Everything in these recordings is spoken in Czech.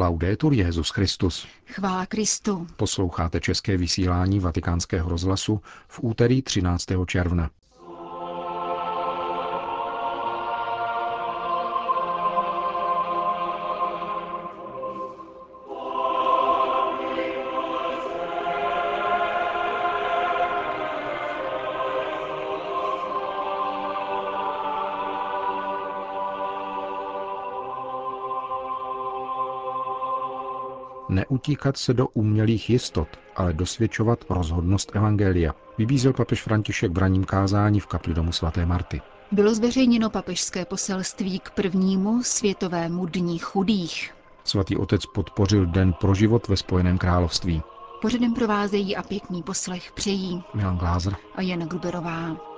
Laudetur Jezus Christus. Chvála Kristu. Posloucháte české vysílání Vatikánského rozhlasu v úterý 13. června. Neutíkat se do umělých jistot, ale dosvědčovat rozhodnost Evangelia, vybízel papež František v raním kázání v kapli domu svaté Marty. Bylo zveřejněno papežské poselství k prvnímu světovému dní chudých. Svatý otec podpořil Den pro život ve Spojeném království. Pořadem provázejí a pěkný poslech přejí Milan Glázer a Jana Gruberová.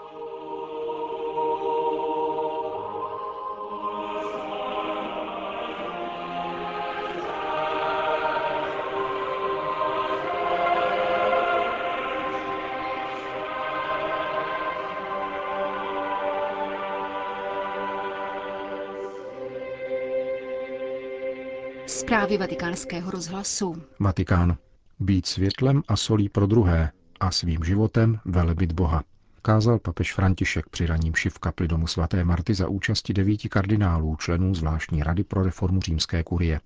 Zprávy vatikánského rozhlasu. Vatikán. Být světlem a solí pro druhé a svým životem velebit Boha. Kázal papež František při raním v kapli domu svaté Marty za účasti devíti kardinálů, členů zvláštní rady pro reformu římské kurie.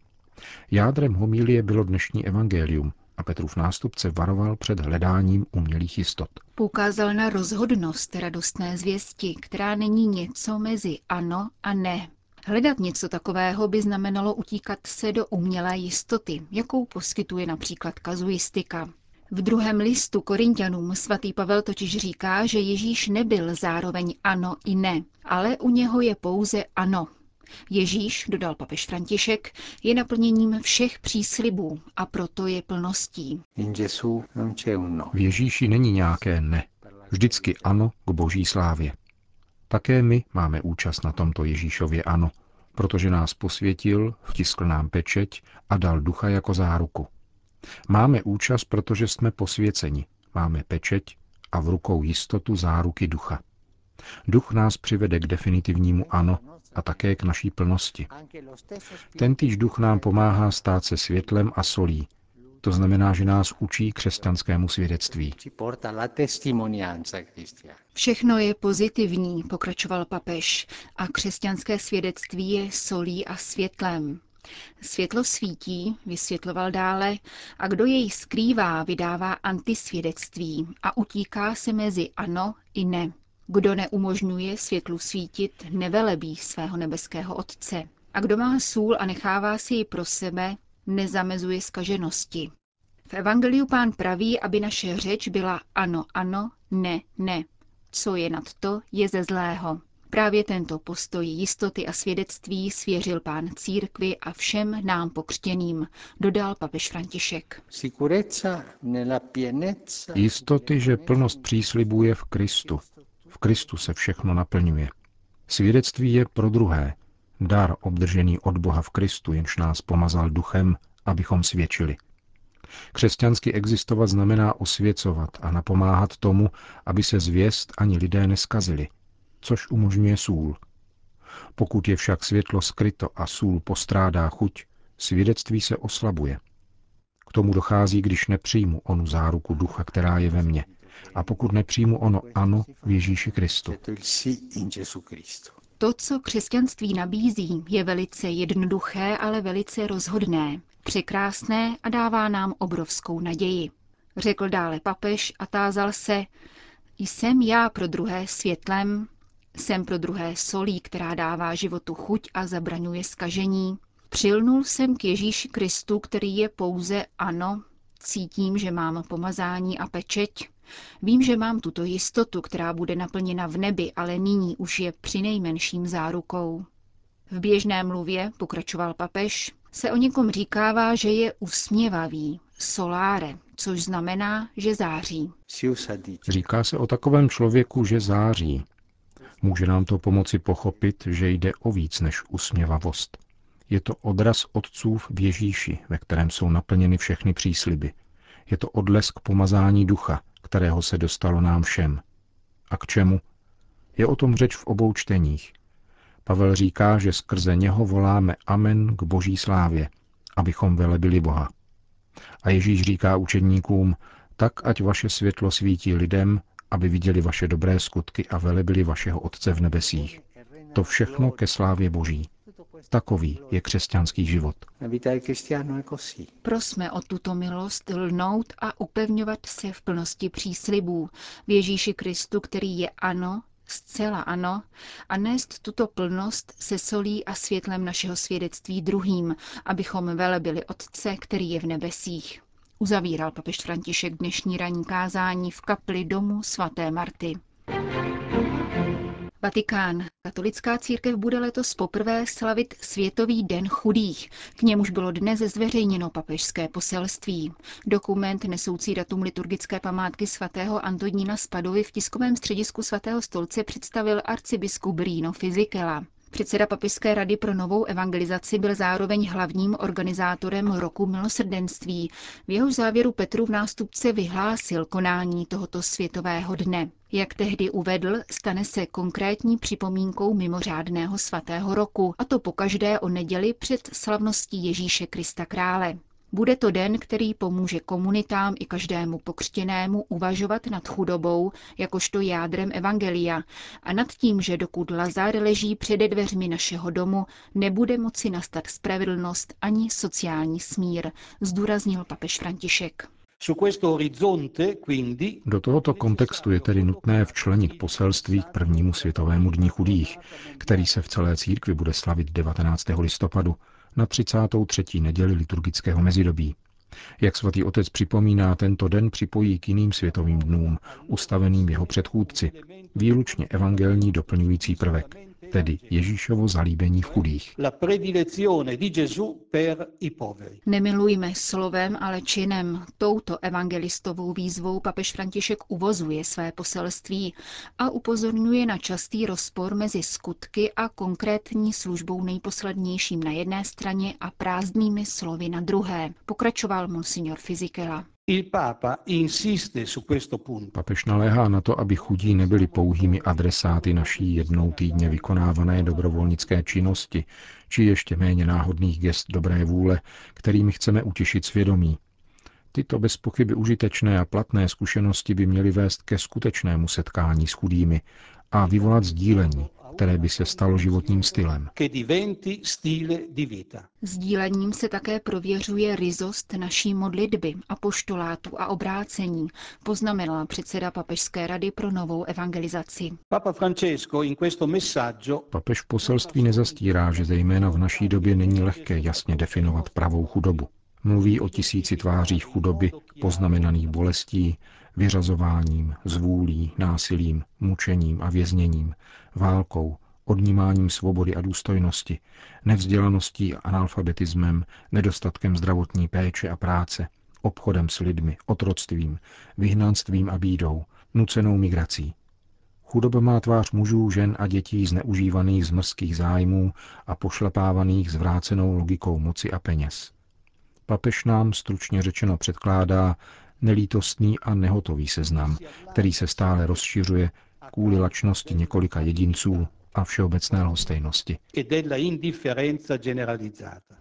Jádrem homílie bylo dnešní evangelium a Petrův nástupce varoval před hledáním umělých jistot. Poukázal na rozhodnost radostné zvěsti, která není něco mezi ano a ne, Hledat něco takového by znamenalo utíkat se do umělé jistoty, jakou poskytuje například kazuistika. V druhém listu Korintianům svatý Pavel totiž říká, že Ježíš nebyl zároveň ano i ne, ale u něho je pouze ano. Ježíš, dodal papež František, je naplněním všech příslibů a proto je plností. No. V Ježíši není nějaké ne, vždycky ano k boží slávě. Také my máme účast na tomto Ježíšově ano, protože nás posvětil, vtiskl nám pečeť a dal ducha jako záruku. Máme účast, protože jsme posvěceni, máme pečeť a v rukou jistotu záruky ducha. Duch nás přivede k definitivnímu ano a také k naší plnosti. Tentýž duch nám pomáhá stát se světlem a solí, to znamená, že nás učí křesťanskému svědectví. Všechno je pozitivní, pokračoval papež, a křesťanské svědectví je solí a světlem. Světlo svítí, vysvětloval dále, a kdo jej skrývá, vydává antisvědectví a utíká se mezi ano i ne. Kdo neumožňuje světlu svítit, nevelebí svého nebeského Otce. A kdo má sůl a nechává si ji pro sebe, nezamezuje skaženosti. V Evangeliu pán praví, aby naše řeč byla ano, ano, ne, ne. Co je nad to, je ze zlého. Právě tento postoj jistoty a svědectví svěřil pán církvi a všem nám pokřtěným, dodal papež František. Jistoty, že plnost příslibů je v Kristu. V Kristu se všechno naplňuje. Svědectví je pro druhé, dar obdržený od Boha v Kristu, jenž nás pomazal duchem, abychom svědčili. Křesťansky existovat znamená osvěcovat a napomáhat tomu, aby se zvěst ani lidé neskazili, což umožňuje sůl. Pokud je však světlo skryto a sůl postrádá chuť, svědectví se oslabuje. K tomu dochází, když nepřijmu onu záruku ducha, která je ve mně, a pokud nepřijmu ono ano v Ježíši Kristu. To, co křesťanství nabízí, je velice jednoduché, ale velice rozhodné, překrásné a dává nám obrovskou naději. Řekl dále papež a tázal se, jsem já pro druhé světlem, jsem pro druhé solí, která dává životu chuť a zabraňuje skažení. Přilnul jsem k Ježíši Kristu, který je pouze ano, cítím, že mám pomazání a pečeť, Vím, že mám tuto jistotu, která bude naplněna v nebi, ale nyní už je při nejmenším zárukou. V běžné mluvě, pokračoval papež, se o někom říkává, že je usměvavý, soláre, což znamená, že září. Říká se o takovém člověku, že září. Může nám to pomoci pochopit, že jde o víc než usměvavost. Je to odraz otcův v Ježíši, ve kterém jsou naplněny všechny přísliby. Je to odlesk pomazání ducha, kterého se dostalo nám všem. A k čemu? Je o tom řeč v obou čteních. Pavel říká, že skrze něho voláme amen k boží slávě abychom velebili Boha. A Ježíš říká učedníkům, tak ať vaše světlo svítí lidem, aby viděli vaše dobré skutky a velebili vašeho Otce v nebesích. To všechno ke slávě Boží. Takový je křesťanský život. Prosme o tuto milost lnout a upevňovat se v plnosti příslibů v Ježíši Kristu, který je ano, zcela ano, a nést tuto plnost se solí a světlem našeho svědectví druhým, abychom velebili Otce, který je v nebesích. Uzavíral papež František dnešní ranní kázání v kapli domu svaté Marty. Vatikán. Katolická církev bude letos poprvé slavit Světový den chudých. K němuž bylo dnes zveřejněno papežské poselství. Dokument nesoucí datum liturgické památky svatého Antonína Spadovy v tiskovém středisku svatého stolce představil arcibiskup Rino Fizikela. Předseda Papižské rady pro novou evangelizaci byl zároveň hlavním organizátorem roku milosrdenství. V jeho závěru Petru v nástupce vyhlásil konání tohoto světového dne. Jak tehdy uvedl, stane se konkrétní připomínkou mimořádného svatého roku, a to pokaždé o neděli před slavností Ježíše Krista Krále. Bude to den, který pomůže komunitám i každému pokřtěnému uvažovat nad chudobou, jakožto jádrem evangelia, a nad tím, že dokud Lazar leží před dveřmi našeho domu, nebude moci nastat spravedlnost ani sociální smír, zdůraznil papež František. Do tohoto kontextu je tedy nutné včlenit poselství k prvnímu světovému dní chudých, který se v celé církvi bude slavit 19. listopadu na 33. neděli liturgického mezidobí. Jak svatý otec připomíná, tento den připojí k jiným světovým dnům, ustaveným jeho předchůdci, výlučně evangelní doplňující prvek, tedy Ježíšovo zalíbení v chudých. Nemilujme slovem, ale činem. Touto evangelistovou výzvou papež František uvozuje své poselství a upozorňuje na častý rozpor mezi skutky a konkrétní službou nejposlednějším na jedné straně a prázdnými slovy na druhé, pokračoval monsignor Fizikela. Papež naléhá na to, aby chudí nebyli pouhými adresáty naší jednou týdně vykonávané dobrovolnické činnosti, či ještě méně náhodných gest dobré vůle, kterými chceme utěšit svědomí. Tyto bez pochyby užitečné a platné zkušenosti by měly vést ke skutečnému setkání s chudými a vyvolat sdílení, které by se stalo životním stylem. Sdílením se také prověřuje rizost naší modlitby, apoštolátu a obrácení, poznamenala předseda Papežské rady pro novou evangelizaci. Papež v poselství nezastírá, že zejména v naší době není lehké jasně definovat pravou chudobu. Mluví o tisíci tvářích chudoby, poznamenaných bolestí, vyřazováním, zvůlí, násilím, mučením a vězněním, válkou, odnímáním svobody a důstojnosti, nevzdělaností a analfabetismem, nedostatkem zdravotní péče a práce, obchodem s lidmi, otroctvím, vyhnanstvím a bídou, nucenou migrací. Chudoba má tvář mužů, žen a dětí zneužívaných z mrzkých zájmů a pošlapávaných zvrácenou logikou moci a peněz. Papež nám stručně řečeno předkládá nelítostný a nehotový seznam, který se stále rozšiřuje kvůli lačnosti několika jedinců a všeobecné lhostejnosti.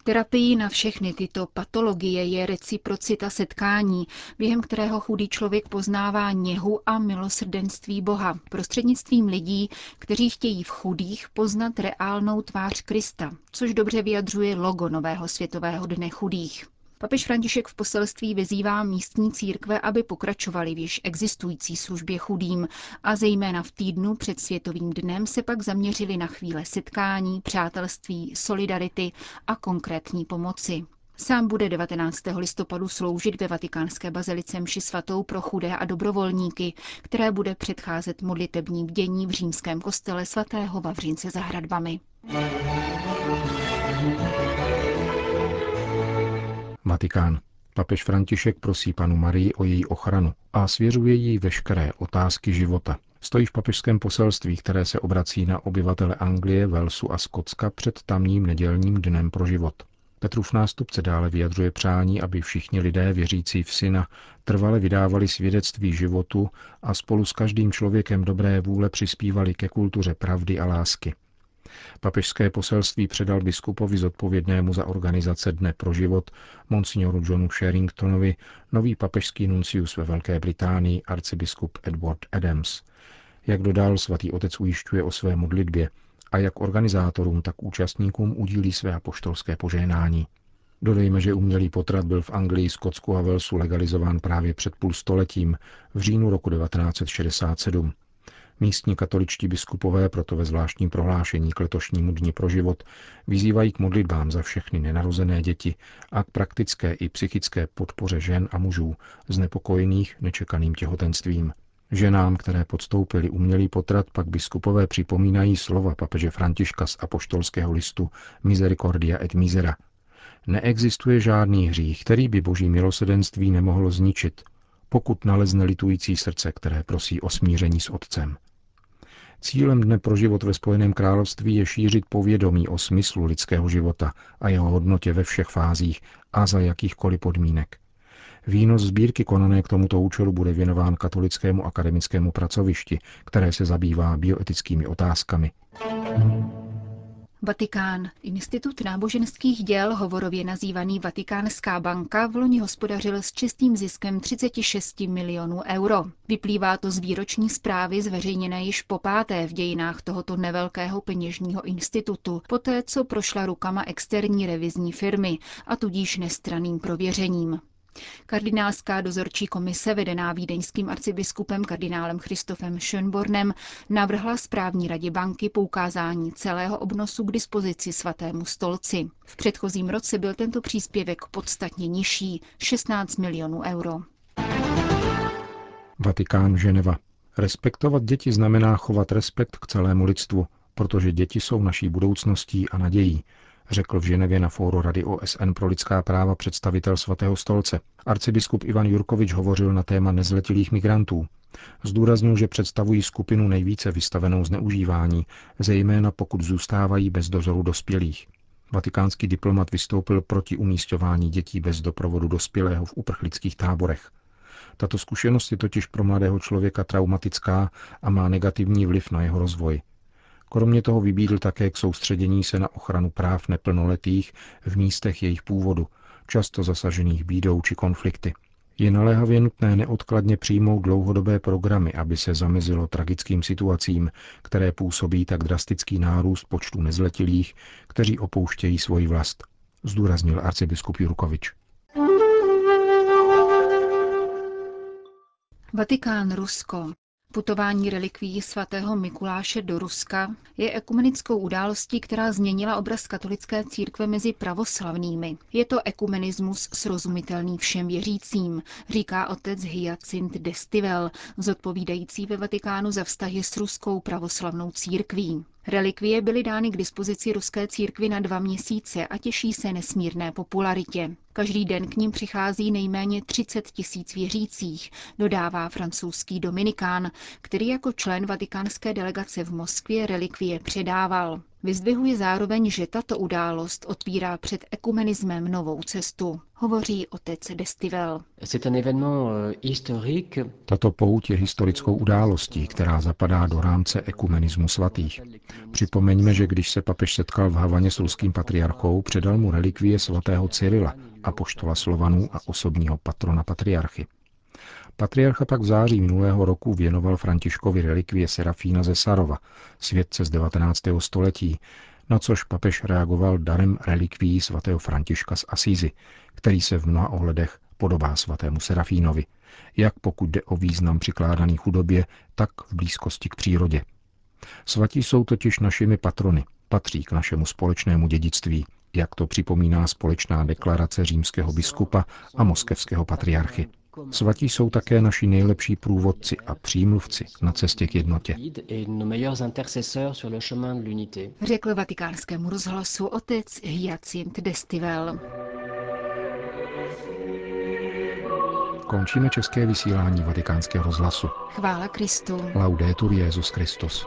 Terapií na všechny tyto patologie je reciprocita setkání, během kterého chudý člověk poznává něhu a milosrdenství Boha prostřednictvím lidí, kteří chtějí v chudých poznat reálnou tvář Krista, což dobře vyjadřuje logo Nového světového dne chudých. Papež František v poselství vyzývá místní církve, aby pokračovali v již existující službě chudým a zejména v týdnu před Světovým dnem se pak zaměřili na chvíle setkání, přátelství, solidarity a konkrétní pomoci. Sám bude 19. listopadu sloužit ve vatikánské bazilice mši svatou pro chudé a dobrovolníky, které bude předcházet modlitební bdění v římském kostele svatého Vavřince za hradbami. Vatikán. Papež František prosí panu Marii o její ochranu a svěřuje jí veškeré otázky života. Stojí v papežském poselství, které se obrací na obyvatele Anglie, Velsu a Skotska před tamním nedělním dnem pro život. Petrův nástupce dále vyjadřuje přání, aby všichni lidé věřící v syna trvale vydávali svědectví životu a spolu s každým člověkem dobré vůle přispívali ke kultuře pravdy a lásky. Papežské poselství předal biskupovi zodpovědnému za organizace Dne pro život, monsignoru Johnu Sherringtonovi, nový papežský nuncius ve Velké Británii, arcibiskup Edward Adams. Jak dodal, svatý otec ujišťuje o své modlitbě a jak organizátorům, tak účastníkům udílí své apoštolské požehnání. Dodejme, že umělý potrat byl v Anglii, Skotsku a Walesu legalizován právě před půl stoletím, v říjnu roku 1967. Místní katoličtí biskupové proto ve zvláštním prohlášení k letošnímu dni pro život vyzývají k modlitbám za všechny nenarozené děti a k praktické i psychické podpoře žen a mužů znepokojených nečekaným těhotenstvím. Ženám, které podstoupili umělý potrat, pak biskupové připomínají slova papeže Františka z apoštolského listu Misericordia et Misera. Neexistuje žádný hřích, který by boží milosedenství nemohlo zničit, pokud nalezne litující srdce, které prosí o smíření s Otcem. Cílem Dne pro život ve Spojeném království je šířit povědomí o smyslu lidského života a jeho hodnotě ve všech fázích a za jakýchkoliv podmínek. Výnos sbírky konané k tomuto účelu bude věnován katolickému akademickému pracovišti, které se zabývá bioetickými otázkami. Vatikán. Institut náboženských děl, hovorově nazývaný Vatikánská banka, v loni hospodařil s čistým ziskem 36 milionů euro. Vyplývá to z výroční zprávy zveřejněné již po páté v dějinách tohoto nevelkého peněžního institutu, poté co prošla rukama externí revizní firmy a tudíž nestraným prověřením. Kardinálská dozorčí komise vedená vídeňským arcibiskupem kardinálem Christofem Schönbornem navrhla správní radě banky poukázání celého obnosu k dispozici svatému stolci. V předchozím roce byl tento příspěvek podstatně nižší, 16 milionů euro. Vatikán Ženeva. Respektovat děti znamená chovat respekt k celému lidstvu, protože děti jsou naší budoucností a nadějí, řekl v Ženevě na fóru Rady OSN pro lidská práva představitel svatého stolce. Arcibiskup Ivan Jurkovič hovořil na téma nezletilých migrantů. Zdůraznil, že představují skupinu nejvíce vystavenou zneužívání, zejména pokud zůstávají bez dozoru dospělých. Vatikánský diplomat vystoupil proti umístování dětí bez doprovodu dospělého v uprchlických táborech. Tato zkušenost je totiž pro mladého člověka traumatická a má negativní vliv na jeho rozvoj. Kromě toho vybídl také k soustředění se na ochranu práv neplnoletých v místech jejich původu, často zasažených bídou či konflikty. Je naléhavě nutné neodkladně přijmout dlouhodobé programy, aby se zamezilo tragickým situacím, které působí tak drastický nárůst počtu nezletilých, kteří opouštějí svoji vlast, zdůraznil arcibiskup Jurkovič. Vatikán Rusko. Putování relikví svatého Mikuláše do Ruska je ekumenickou událostí, která změnila obraz katolické církve mezi pravoslavnými. Je to ekumenismus srozumitelný všem věřícím, říká otec Hyacint Destivel, zodpovídající ve Vatikánu za vztahy s ruskou pravoslavnou církví. Relikvie byly dány k dispozici ruské církvi na dva měsíce a těší se nesmírné popularitě. Každý den k ním přichází nejméně 30 tisíc věřících, dodává francouzský Dominikán, který jako člen vatikánské delegace v Moskvě relikvie předával. Vyzdvihuje zároveň, že tato událost otvírá před ekumenismem novou cestu. Hovoří otec Destivel. Euh, tato pouť je historickou událostí, která zapadá do rámce ekumenismu svatých. Připomeňme, že když se papež setkal v Havaně s ruským patriarchou, předal mu relikvie svatého Cyrila, apoštola Slovanů a osobního patrona patriarchy. Patriarcha pak v září minulého roku věnoval Františkovi relikvie Serafína ze Sarova, svědce z 19. století, na což papež reagoval darem relikví svatého Františka z Asízy, který se v mnoha ohledech podobá svatému Serafínovi, jak pokud jde o význam přikládaný chudobě, tak v blízkosti k přírodě. Svatí jsou totiž našimi patrony, patří k našemu společnému dědictví, jak to připomíná společná deklarace římského biskupa a moskevského patriarchy. Svatí jsou také naši nejlepší průvodci a přímluvci na cestě k jednotě. Řekl vatikánskému rozhlasu otec Hyacint Destivel. Končíme české vysílání vatikánského rozhlasu. Chvála Kristu. Laudetur Jezus Christus.